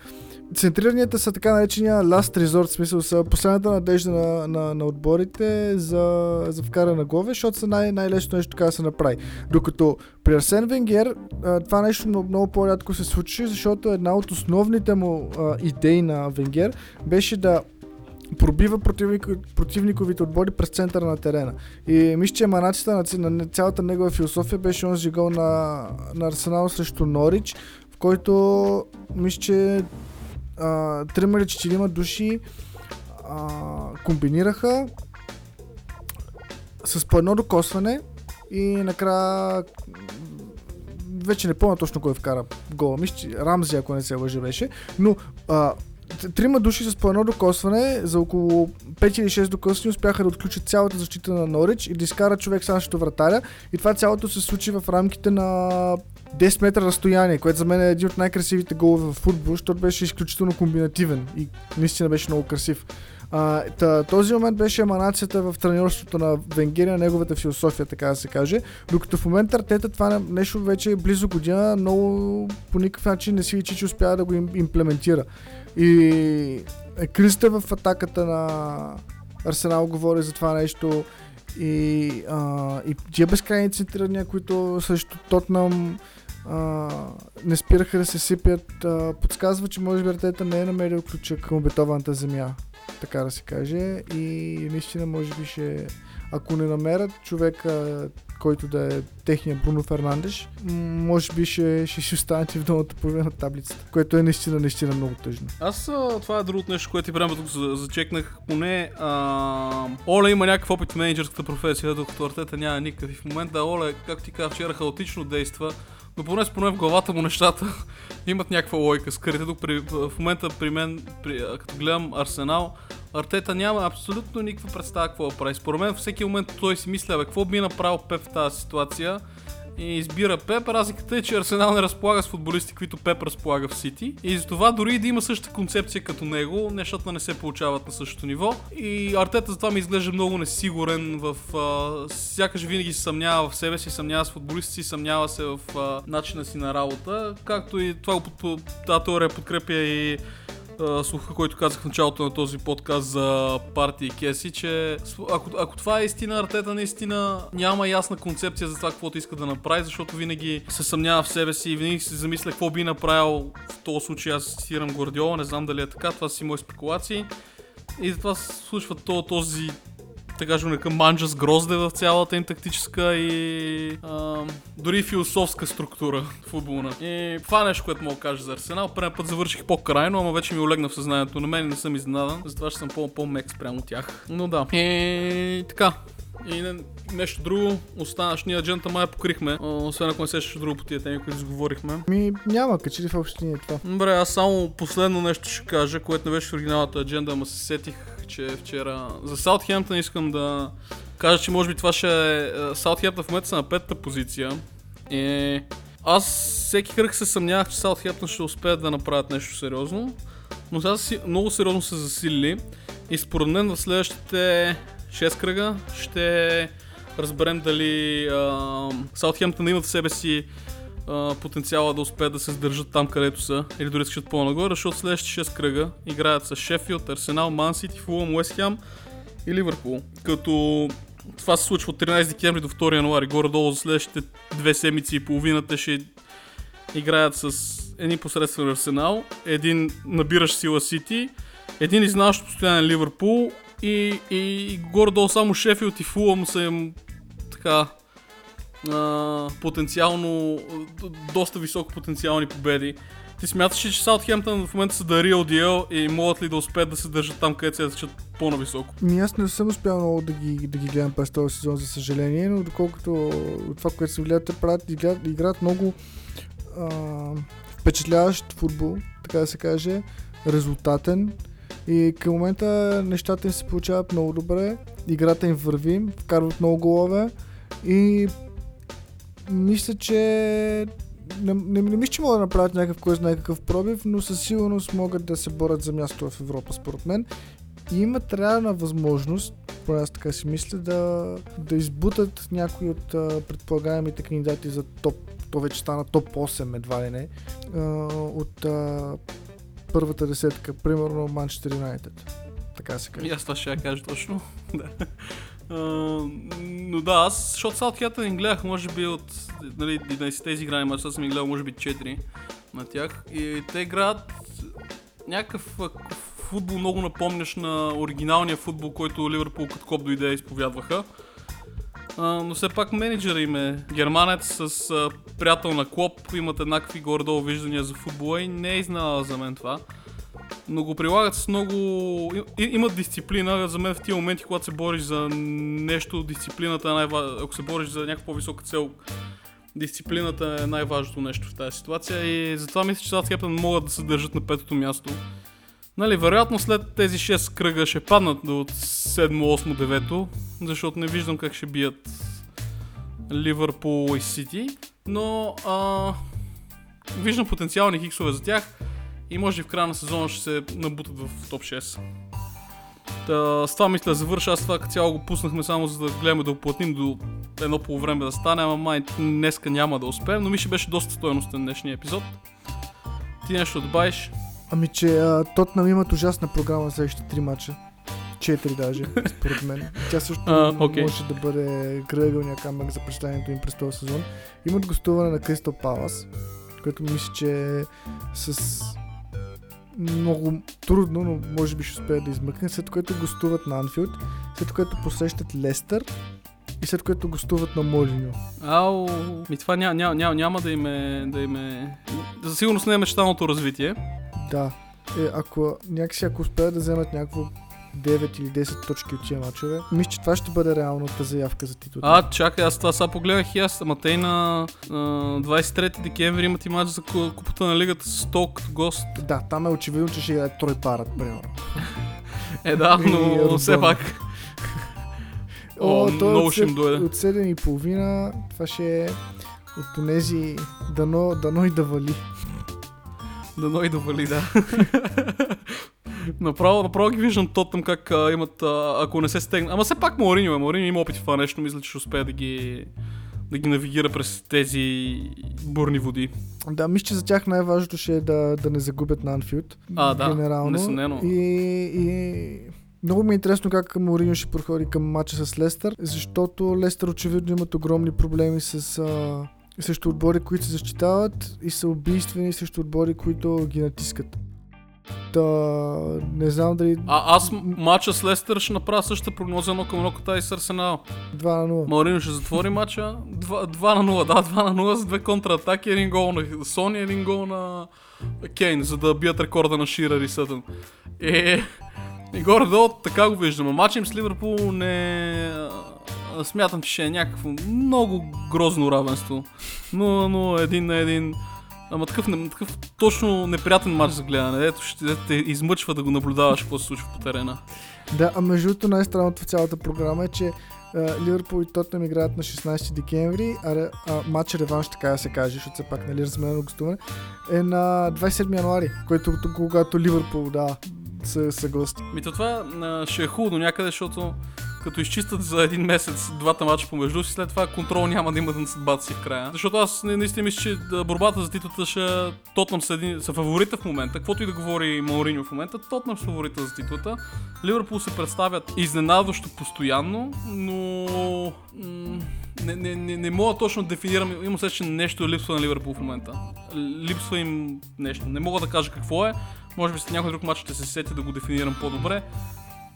центриранията са така наречения last resort, смисъл са последната надежда на, на, на отборите за, за вкаране на голове, защото са най- най-лесно нещо така да се направи. Докато при Арсен Венгер това нещо много, много по-рядко се случи, защото една от основните му а, идеи на Венгер беше да пробива противник, противниковите отбори през центъра на терена. И мисля, че еманацията на, на цялата негова философия беше онзи гол на, на Арсенал срещу Норич, в който мисля, че трима или четирима души а, комбинираха с по едно докосване и накрая вече не помня точно кой вкара гола. Мисля, Рамзи, ако не се лъжи, беше. Но а, трима души с по едно докосване за около 5 или 6 докосвания успяха да отключат цялата защита на Норич и да изкарат човек срещу вратаря. И това цялото се случи в рамките на 10 метра разстояние, което за мен е един от най-красивите голове в футбол, защото беше изключително комбинативен и наистина беше много красив. А, та, този момент беше еманацията в тренерството на Венгерия, неговата философия, така да се каже. Докато в момента Артета това не- нещо вече е близо година, много по никакъв начин не си личи, че успява да го им, имплементира. И е, кризата в атаката на Арсенал говори за това нещо. И, а, и тия безкрайни центрирания, които също Тотнам не спираха да се сипят, а, подсказва, че може би Артета не е намерил ключа към обетованата земя, така да се каже. И наистина може би ще, ако не намерят човека, който да е техния Бруно Фернандеш, може би ще, ще, ще останете в долната половина на таблицата, което е наистина, наистина много тъжно. Аз това е другото нещо, което и време тук за- зачекнах. Поне а, Оле има някакъв опит в менеджерската професия, докато Артета няма никакъв. И в момента Оле, както ти казах вчера, хаотично действа. Но поне споне в главата му нещата имат някаква лойка. Скрите тук при, в момента при мен, при, като гледам Арсенал, Артета няма абсолютно никаква представа какво да прави. Според мен всеки момент той си мисля, бе, какво би направил Пеп в тази ситуация и избира Пеп. Разликата е, че Арсенал не разполага с футболисти, които Пеп разполага в Сити. И затова дори да има същата концепция като него, нещата не се получават на същото ниво. И Артета затова ми изглежда много несигурен в... А, сякаш винаги се съмнява в себе си, съмнява с футболисти си, съмнява се в а, начина си на работа. Както и това, тази теория подкрепя и слуха, който казах в началото на този подкаст за парти и кеси, че ако, ако това е истина, Артета наистина няма ясна концепция за това, каквото иска да направи, защото винаги се съмнява в себе си и винаги се замисля какво би направил в този случай. Аз цитирам Гвардиола, не знам дали е така, това си мои спекулации. И затова се случва то, този така го нарека манджа с грозде в цялата им тактическа и а, дори философска структура футболна. И това е нещо, което мога да кажа за Арсенал. Предния път завърших по-крайно, ама вече ми олегна в съзнанието на мен и не съм изненадан, затова ще съм по- по-мек спрямо тях. Но да. И така. И не, нещо друго, останашния аджента май покрихме, освен ако не се нещо друго по тия теми, които изговорихме. Ми няма, качели в общини това. Добре, аз само последно нещо ще кажа, което не беше в оригиналната адженда, ама се сетих, че вчера... За Саутхемптън искам да кажа, че може би това ще е... е, Саутхемптън в момента са на петата позиция. И аз всеки кръг се съмнявах, че Саутхемптън ще успеят да направят нещо сериозно. Но сега си, много сериозно се засилили. И според мен в следващите 6 кръга ще разберем дали Саутхемптън имат в себе си потенциала да успеят да се сдържат там, където са, или дори скачат по-нагоре, защото следващите 6 кръга играят с Шефилд, Арсенал, Ман Сити, Фулъм, Уест и Ливърпул. Като това се случва от 13 декември до 2 януари, горе-долу за следващите две седмици и половина те ще играят с един посредствен Арсенал, един набиращ сила Сити, един изнаващ постоянен Ливърпул и, и, и горе-долу само Шефилд и Фулъм са им така а, потенциално, доста високо потенциални победи. Ти смяташ ли, че Саутхемптън в момента са да real deal и могат ли да успеят да се държат там, където се качат по-нависоко? Ми аз не съм успял много да ги, да ги гледам през този сезон, за съжаление, но доколкото от това, което съм гледал, те правят, играят, играят много а, впечатляващ футбол, така да се каже, резултатен. И към момента нещата им се получават много добре, играта им върви, вкарват много голове и мисля, че не, не, не мисля, че могат да направят някакъв кой знае какъв пробив, но със сигурност могат да се борят за място в Европа, според мен. И имат реална възможност, поне аз така си мисля, да, да избутат някои от предполагаемите кандидати за топ, то вече стана топ 8 едва ли не, от първата десетка, примерно Манчестър Юнайтед. Така се И каже. аз това ще я кажа точно. Но да, аз, защото Саутхемптън им гледах, може би от нали, 11 изиграни играни мача, съм им гледал може би 4 на тях. И те играят някакъв футбол много напомняш на оригиналния футбол, който Ливърпул като коп дойде изповядваха. А, но все пак менеджера им е германец с приятел на Клоп, имат еднакви горе-долу виждания за футбола и не е изненада за мен това. Но го прилагат с много... и- Имат дисциплина, за мен в тия моменти, когато се бориш за нещо, дисциплината е най-важна. Ако се бориш за някаква по-висока цел, дисциплината е най-важното нещо в тази ситуация и затова мисля, че Саутхемптън могат да се държат на петото място. Нали, вероятно след тези 6 кръга ще паднат до 7, 8, 9, защото не виждам как ще бият Ливърпул и Сити, но а, виждам потенциални хиксове за тях и може би в края на сезона ще се набутат в топ 6. Та, с това мисля да завърша, аз това цяло го пуснахме само за да гледаме да оплатим до едно по време да стане, ама май днеска няма да успеем, но ми ще беше доста стоеностен днешния епизод. Ти нещо добавиш? Ами, че а, Тотнам имат ужасна програма за следващите три мача. 4 даже, според мен. Тя също А, окей. може да бъде кръгълния камък за представянето им през този сезон. Имат гостуване на Кристал Палас, което мисля, че е с много трудно, но може би ще успеят да измъкнат, след което гостуват на Анфилд, след което посрещат Лестър и след което гостуват на Молиньо. Ау, ми това ня, ня, ня, няма да им е, да им е... За сигурност не е мечтаното развитие. Да. Е, ако някакси ако успеят да вземат някакво 9 или 10 точки от тия мачове, мисля, че това ще бъде реалната заявка за титлата. А, чакай, аз това сега погледнах и аз, ама те на а, 23 декември имат и матч за ку- купата на лигата с Ток гост. Да, там е очевидно, че ще играе Трой Парат, примерно. Е, да, но Урбан. все пак. О, той е много ще им дойде. От 7 и половина, това ще е от тези дано, дано и да вали. Дано и да вали, да. направо, направо ги виждам Тотъм как а, имат, а, ако не се стегна. Ама все пак Мауриньо е. Мауриньо има опит в това нещо. Мисля, че ще успее да ги, да ги навигира през тези бурни води. Да, мисля, че за тях най-важното ще е да, да не загубят на Анфилд. А, да, генерално. несъмнено. И, и много ми е интересно как Мориньо ще проходи към матча с Лестър, защото Лестър очевидно имат огромни проблеми с а, срещу отбори, които се защитават и са убийствени срещу отбори, които ги натискат. Та, не знам дали А аз м- матча с Лестър ще направя същата прогноза едно към едно като тази с Арсенал. 2 на 0. Мауриньо ще затвори матча 2, 2 на 0, да, 2 на 0 с две контратаки, един гол на Сони, един гол на Кейн, за да бият рекорда на Ширър и Сътън. Е, и горе-долу така го виждам. А матча им с Ливърпул не... Смятам, че ще е някакво много грозно равенство. 0-0, един на един. Ама такъв, не- такъв точно неприятен матч за гледане. Ето ще те измъчва да го наблюдаваш какво се случва по терена. Да, а между другото най-странното в цялата програма е, че Ливърпул и Тотнам играят на 16 декември, а, а матч реванш, така да се каже, защото все пак нали, разменено гостуване, е на 27 януари, който когато Ливърпул, да, са, са гости. Ми то това а, ще е хубаво някъде, защото като изчистят за един месец двата мача помежду си, след това контрол няма да имат на съдбата си в края. Защото аз наистина мисля, че борбата за титлата ще Тотнам са, един, са фаворита в момента. Каквото и да говори Мауриньо в момента, Тотнам са фаворита за титлата. Ливърпул се представят изненадващо постоянно, но не, не, не, не мога точно да дефинирам. Имам усещане, че нещо липсва на Ливърпул в момента. Липсва им нещо. Не мога да кажа какво е. Може би след някой друг матч ще се сети да го дефинирам по-добре.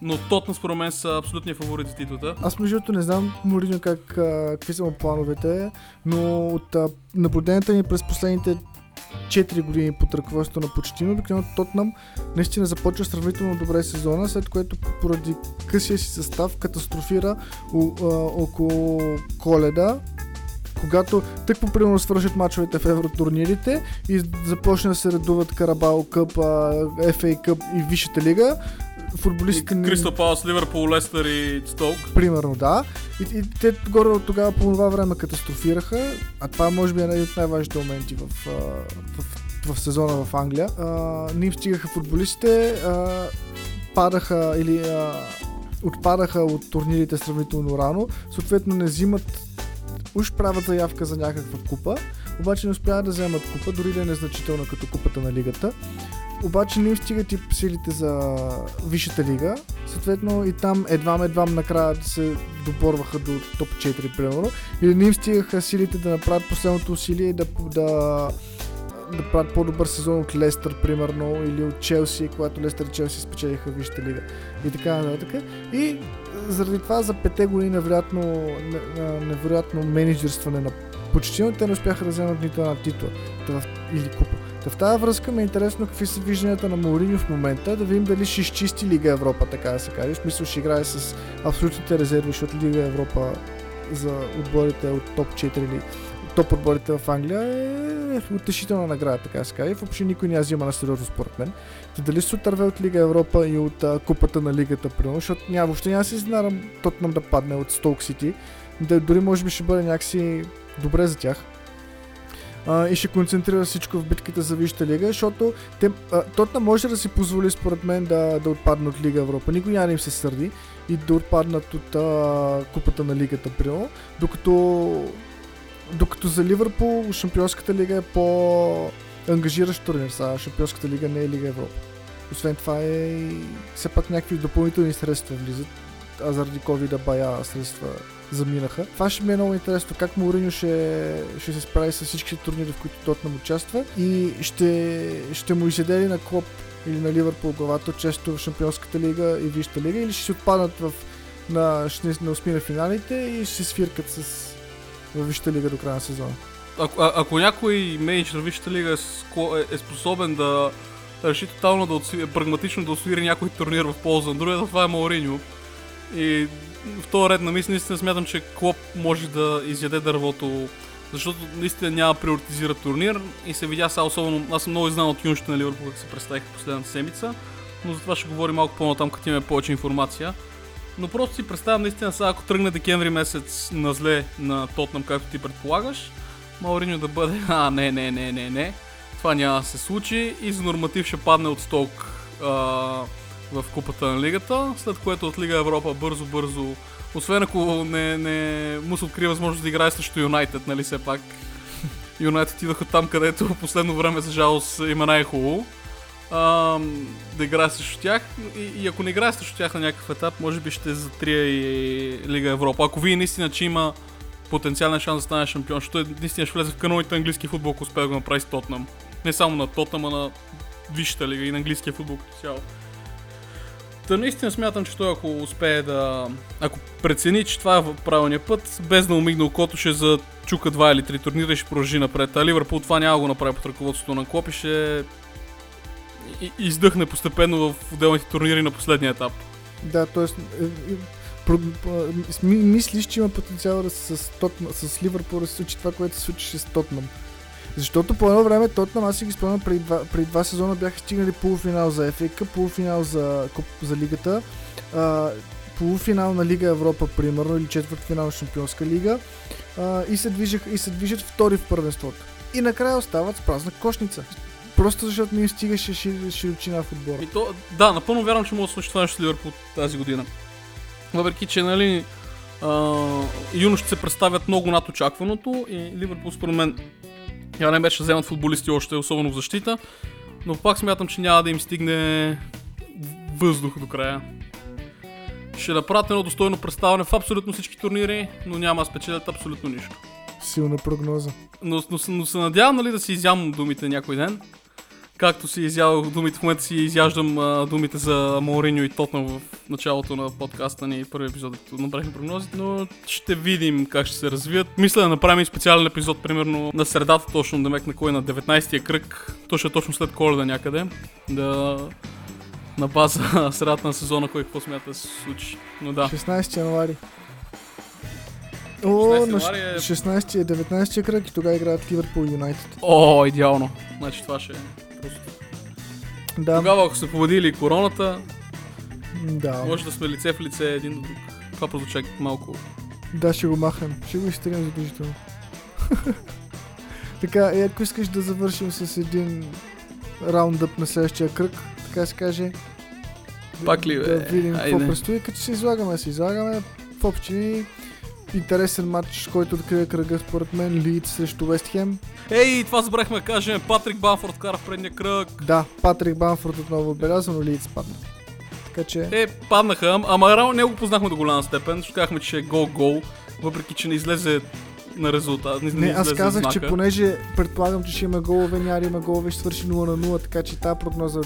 Но Тотнам според мен са абсолютния фаворит за титлата. Аз между другото не знам Мориньо как, какви са му плановете, но от а, наблюденията ни през последните 4 години под ръководството на Почтино, обикновено Тотнам наистина започва сравнително добре сезона, след което поради късия си състав катастрофира у, а, около коледа, когато тъкмо примерно свършат мачовете в евротурнирите и започне да се редуват Карабао Къп, FA Къп и Висшата лига, футболистите не- Кристал Палас, Ливърпул, Лестър и Стоук. Примерно, да. И, и те горе от тогава по това време катастрофираха, а това може би е един от най-важните моменти в, а, в, в сезона в Англия. А, не им стигаха футболистите, а, падаха или а, отпадаха от турнирите сравнително рано, съответно не взимат уж правят заявка за някаква купа, обаче не успяват да вземат купа, дори да е незначителна като купата на лигата. Обаче не им стигат и силите за Висшата лига. Съответно и там едвам-едвам накрая се доборваха до топ 4, примерно. Или не им стигаха силите да направят последното усилие и да, да, да правят по-добър сезон от Лестър, примерно, или от Челси, когато Лестър и Челси спечелиха Висшата лига. И така нататък. И заради това за пете години невероятно, не- а, невероятно менеджерстване на почти, те не успяха да вземат нито една титла или купа. Та в тази връзка ми е интересно какви са вижданията на Мауриньо в момента, да видим дали ще изчисти Лига Европа, така да се каже. В смисъл ще играе с абсолютните резерви, защото Лига Европа за отборите от топ 4 или топ отборите в Англия е утешителна награда, така се каже. Въобще никой не я взима на сериозно според мен. Та дали се отърве от Лига Европа и от а, купата на лигата, примерно, защото няма, въобще няма се изненадам Тотнам да падне от Столк Сити. Да, дори може би ще бъде някакси добре за тях а, и ще концентрира всичко в битката за Висшата лига, защото те, а, Тотна може да си позволи според мен да, да отпадне от Лига Европа. Никой няма да им се сърди и да отпаднат от а, купата на лигата, примерно, докато, докато за Ливърпул Шампионската лига е по ангажиращ турнир. Сега Шампионската лига не е Лига Европа. Освен това е все пак някакви допълнителни средства влизат, а заради COVID бая средства заминаха. Това ще ми е много интересно как Мауриньо ще, ще се справи с всички турнири, в които Тотнам участва и ще, ще му изядели на Клоп или на Ливърпул главата често в Шампионската лига и Висшата лига или ще се отпаднат в, на, ще не на финалите и ще се свиркат с в Висшата лига до края на сезона. Ако, а, ако някой менеджер в Висшата лига е, е, е способен да реши тотално да отсвири, прагматично да освири някой турнир в полза на другия, то това е Мауриньо. И в този ред на мисли, наистина смятам, че Клоп може да изяде дървото, защото наистина няма приоритизира турнир и се видя сега особено, аз съм много изнан от юншите на Ливърпул, как се представиха последната седмица, но за това ще говорим малко по-натам, като имаме повече информация. Но просто си представям наистина сега, ако тръгне декември месец на зле на Тотнам, както ти предполагаш, Мауриньо да бъде, а не, не, не, не, не, това няма да се случи и за норматив ще падне от сток а, в купата на лигата, след което от Лига Европа бързо-бързо, освен ако не, не му се открие възможност да играе срещу Юнайтед, нали все пак. Юнайтед отидоха там, където в последно време, за жалост, има най-хубаво. Да играе срещу тях и, и, ако не играе срещу тях на някакъв етап, може би ще затрия и Лига Европа. Ако вие наистина, че има потенциален шанс да стане шампион, защото наистина ще влезе в каноните английски футбол, ако успее да го направи с Тотнам. Не само на Тотнам, а на Висшата лига и на английския футбол като цяло. Та наистина смятам, че той ако успее да... Ако прецени, че това е правилният път, без да умигне окото, ще за чука два или три турнира и ще продължи напред. А Ливърпул това няма го направи под ръководството на Клоп и ще и- издъхне постепенно в отделните турнири на последния етап. Да, т.е. мислиш, че има потенциал да с, Тотнам, с Ливърпул да се случи това, което се случи с Тотнам. Защото по едно време Тотнам, аз си ги спомням, преди два, преди два сезона бяха стигнали полуфинал за FA полуфинал за, за лигата, а, полуфинал на Лига Европа, примерно, или четвъртфинал на Шампионска лига а, и, се движат, и се движат втори в първенството. И накрая остават с празна кошница. Просто защото не им стигаше шир- широчина в отбора. И то, да, напълно вярвам, че може да случи това нещо с Ливърпул тази година. Въпреки, че, нали, а, юношите се представят много над очакваното и Ливърпул, според мен, я не беше вземат футболисти още, особено в защита, но пак смятам, че няма да им стигне въздух до края. Ще направят едно достойно представяне в абсолютно всички турнири, но няма да спечелят абсолютно нищо. Силна прогноза. Но, но, но се надявам нали, да си изям думите някой ден. Както си изял думите, в момента си изяждам а, думите за Мауриньо и Тотнам в началото на подкаста ни, първи епизод, направихме прогнозите, но ще видим как ще се развият. Мисля да направим специален епизод, примерно на средата точно, да мек на кой на 19-я кръг, точно точно след коледа някъде, да на база средата на сезона, кой какво смята да се случи. Но да. 16 януари. О, 16 на е- 16 е 19 кръг и тогава играят Ливърпул Юнайтед. О, идеално. Значи това ще е. Просто. Да, Тогава, ако се победили короната, да, може да сме лице в лице един до друг. Това прозвуча малко. да, ще го махнем. Ще го изтегнем задължително. така, и ако искаш да завършим с един раундъп на следващия кръг, така се каже. Пак ли, Да бе? видим какво предстои, като се излагаме, се излагаме. В общини интересен матч, който открие кръга според мен, Лийд срещу Вест Хем. Ей, това забрахме да кажем. Патрик Банфорд кара в предния кръг. Да, Патрик Банфорд отново отбеляза, но Лийд спадна. Така че... Е, паднаха, ам- ама рано не го познахме до голяма степен, защото казахме, че е гол-гол, въпреки че не излезе на резултат. Не, Не, аз излезе казах, знака. че понеже предполагам, че ще има голове, няма има голове, ще свърши 0 на 0, така че тази прогноза...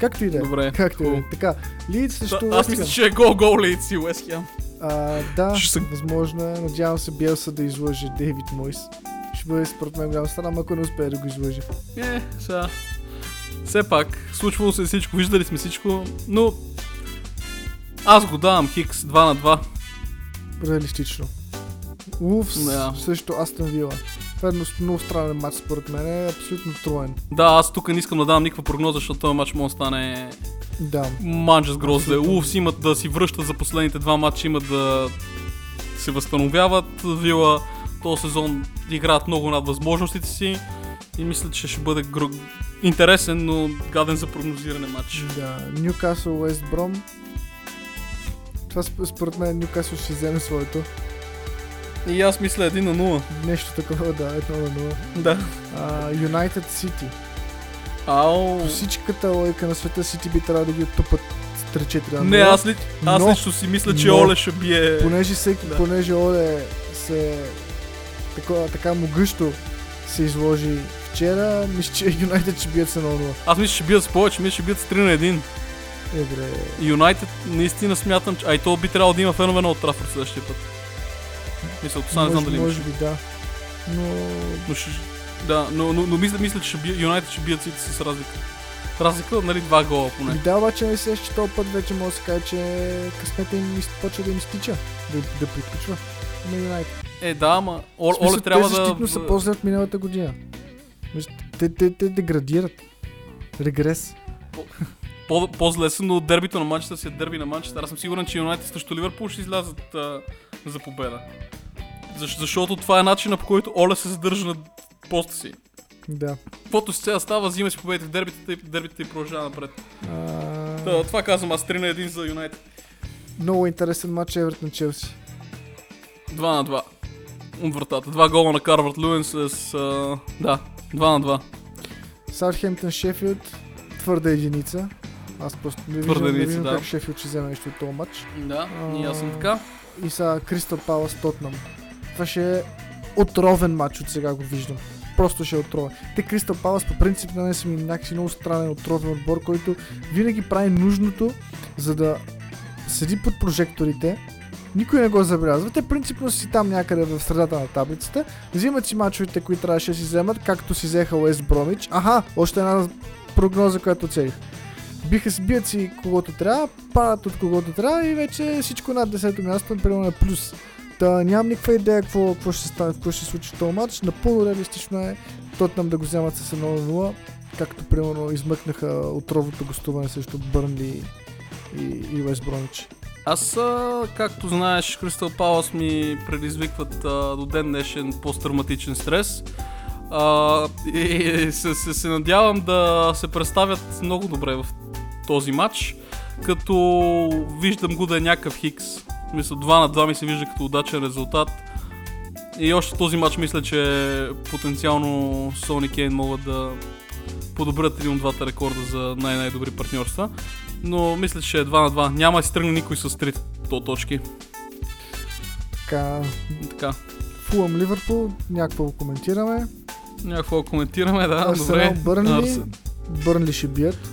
Както и да е. Добре, Както и да е. Така, Лийд срещу аз мисля, че е гол-гол ли си Уест Хем. А, да, Ще се- възможно е. Надявам се Биелса да излъже Дейвид Мойс. Ще бъде според мен голяма страна, ако не успее да го излъже. Е, сега. Все пак, случвало се всичко, виждали сме всичко, но аз го давам Хикс 2 на 2. Реалистично. Улфс Да. срещу Астон Вила. Това е много странен матч според мен. Е абсолютно троен. Да, аз тук не искам да давам никаква прогноза, защото този матч може да стане Да. манджа с грозде. Улфс имат да си връщат за последните два матча, имат да се възстановяват. Вила този сезон играят много над възможностите си и мисля, че ще бъде гр... интересен, но гаден за прогнозиране матч. Да. Ньюкасъл Уест Бром. Това сп- според мен Ньюкасъл ще вземе своето. И аз мисля 1 на 0. Нещо такова, да, едно на 0. Да. Юнайтед Сити. Ау. По всичката лойка на света Сити би трябвало да ги оттупат с 3-4 на Не, аз, ли, аз Но- лично си мисля, че но- Оле ще бие... Понеже, всеки, Да. понеже Оле се такова, така могъщо се изложи вчера, мисля, че Юнайтед ще бият на 0 Аз мисля, че ще бият с повече, мисля, че бият с 3 на 1. Едре. И Юнайтед наистина смятам, че... А и то би трябвало да има фенове на Олд Трафорд следващия път. Мисля, от не знам може, дали може би да. Но Но ще... Да, но, но, но мисля, мисля, че Юнайтед ще бият Сити с разлика. Разлика, нали, два гола поне. Да, обаче не се, че този път вече може да се каже, че късмета им почва да им стича, да, да приключва на Юнайтед. Е, да, ама смисъл, Оле трябва те да... защитно са по-зле от миналата година. Мисля, Те, те, те деградират. Регрес. По, по-зле са, но дербито на Манчестър си е дерби на Манчестър. Аз съм сигурен, че Юнайтед срещу Ливърпул ще излязат а, за победа. Защ, защото това е начинът по който Оле се задържа на поста си. Да. Каквото си сега става, взима си победите в дербитата и дербитата и продължава напред. А, Да, това казвам аз 3 на 1 за Юнайтед. Много интересен матч Евертон Челси. 2 на 2. От вратата. Два гола на Карвард Луен с... А, да, 2 на 2. Саутхемптън Шефилд. Твърда единица. Аз просто не Твърда виждам, не виждам да. как Шефилд ще вземе нещо от този матч. Да, А, и аз съм така. И сега Кристал Палас Тотнам. Това ще е отровен матч от сега го виждам. Просто ще отровен. Те Кристал Палас по принцип на мен са ми някакси много странен отровен отбор, който винаги прави нужното, за да седи под прожекторите. Никой не го забелязва. Те принципно си там някъде в средата на таблицата. Взимат си мачовете, които трябваше да си вземат, както си взеха Уест Бромич. Аха, още една прогноза, която целих. Биха си, бият си когото трябва, падат от когото трябва и вече всичко над 10-то място примерно е плюс. Та нямам никаква идея какво, какво ще стане, какво ще случи в този матч. Напълно реалистично е Тотнам да го вземат с 1-0, както примерно измъкнаха отровото гостуване срещу Бърнли и, и Уест Бромич. Аз, както знаеш, Кристал Палас ми предизвикват а, до ден днешен посттравматичен стрес. А, и се, се, се надявам да се представят много добре в този матч, като виждам го да е някакъв хикс. Мисля, 2 на 2 ми се вижда като удачен резултат. И още в този матч мисля, че потенциално Сони Кейн могат да подобрят един от двата рекорда за най-най-добри партньорства. Но мисля, че е 2 на 2. Няма да си тръгне никой с 3 то точки. Така, Така. Фулъм Ливърпул, някакво го коментираме. Някакво да коментираме, да. Арсенал добре. Бърнли, Бърнли ще бият.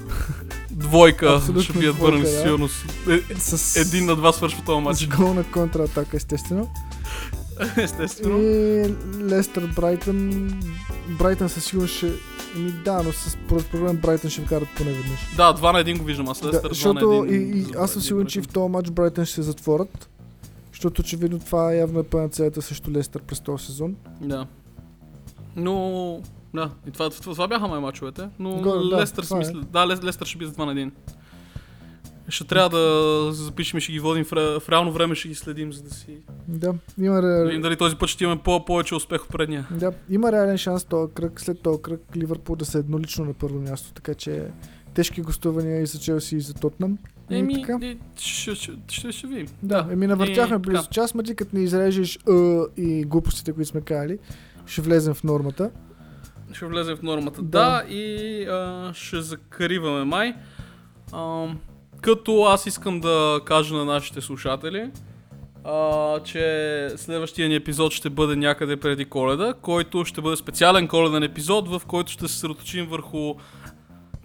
Двойка Абсолютно ще бият Бърнли със да. сигурност. Е, С, един на два свършва този с матч. гол на контратака, естествено. Естествено. И Лестър Брайтън. Брайтън със сигурност ще... Еми да, но с проблем Брайтън ще вкарат поне веднъж. Да, 2 на 1 го виждам. Аз Да, Лестър 2 на защото 1. и, и аз съм сигурен, че в този матч Брайтън ще се затворят. Защото очевидно това явно е панацеята срещу Лестър през този сезон. Да. Но... Да, и това, това, това бяха май мачовете, но Горе, да, Лестър си това е. Да, Лес- Лестър ще би за 2 на 1. Ще трябва да запишем и ще ги водим в, ре- в реално време, ще ги следим, за да си... Да, има, Да ре... видим дали този път ще имаме по- повече успех от предния. да, има реален шанс този кръг, след този кръг Ливърпул да са еднолично на първо място, така че тежки гостувания и за Челси и за Тотнам. Еми, така. ще, ще, ще, ще видим. Да, еми навъртяхме И близо час, ма ти като не изрежеш и глупостите, които сме казали, ще влезем в нормата. Ще влезем в нормата. Да. Да, и а, ще закриваме май. А, като аз искам да кажа на нашите слушатели, а, че следващия ни епизод ще бъде някъде преди коледа, който ще бъде специален коледен епизод, в който ще се съсредоточим върху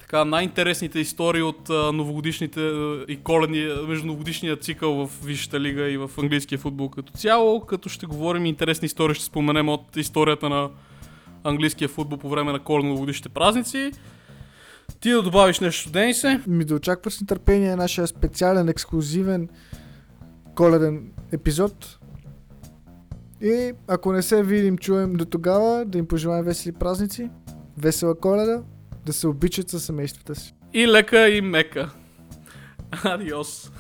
така, най-интересните истории от а, новогодишните а, и коледни, между новогодишния цикъл в Висшата лига и в английския футбол като цяло, като ще говорим интересни истории, ще споменем от историята на английския футбол по време на коледно-новогодишните празници. Ти да добавиш нещо, Денисе? Ми да очакваш с нетърпение нашия специален, ексклюзивен коледен епизод. И ако не се видим, чуем до тогава, да им пожелаем весели празници, весела коледа, да се обичат със семействата си. И лека и мека. Адиос.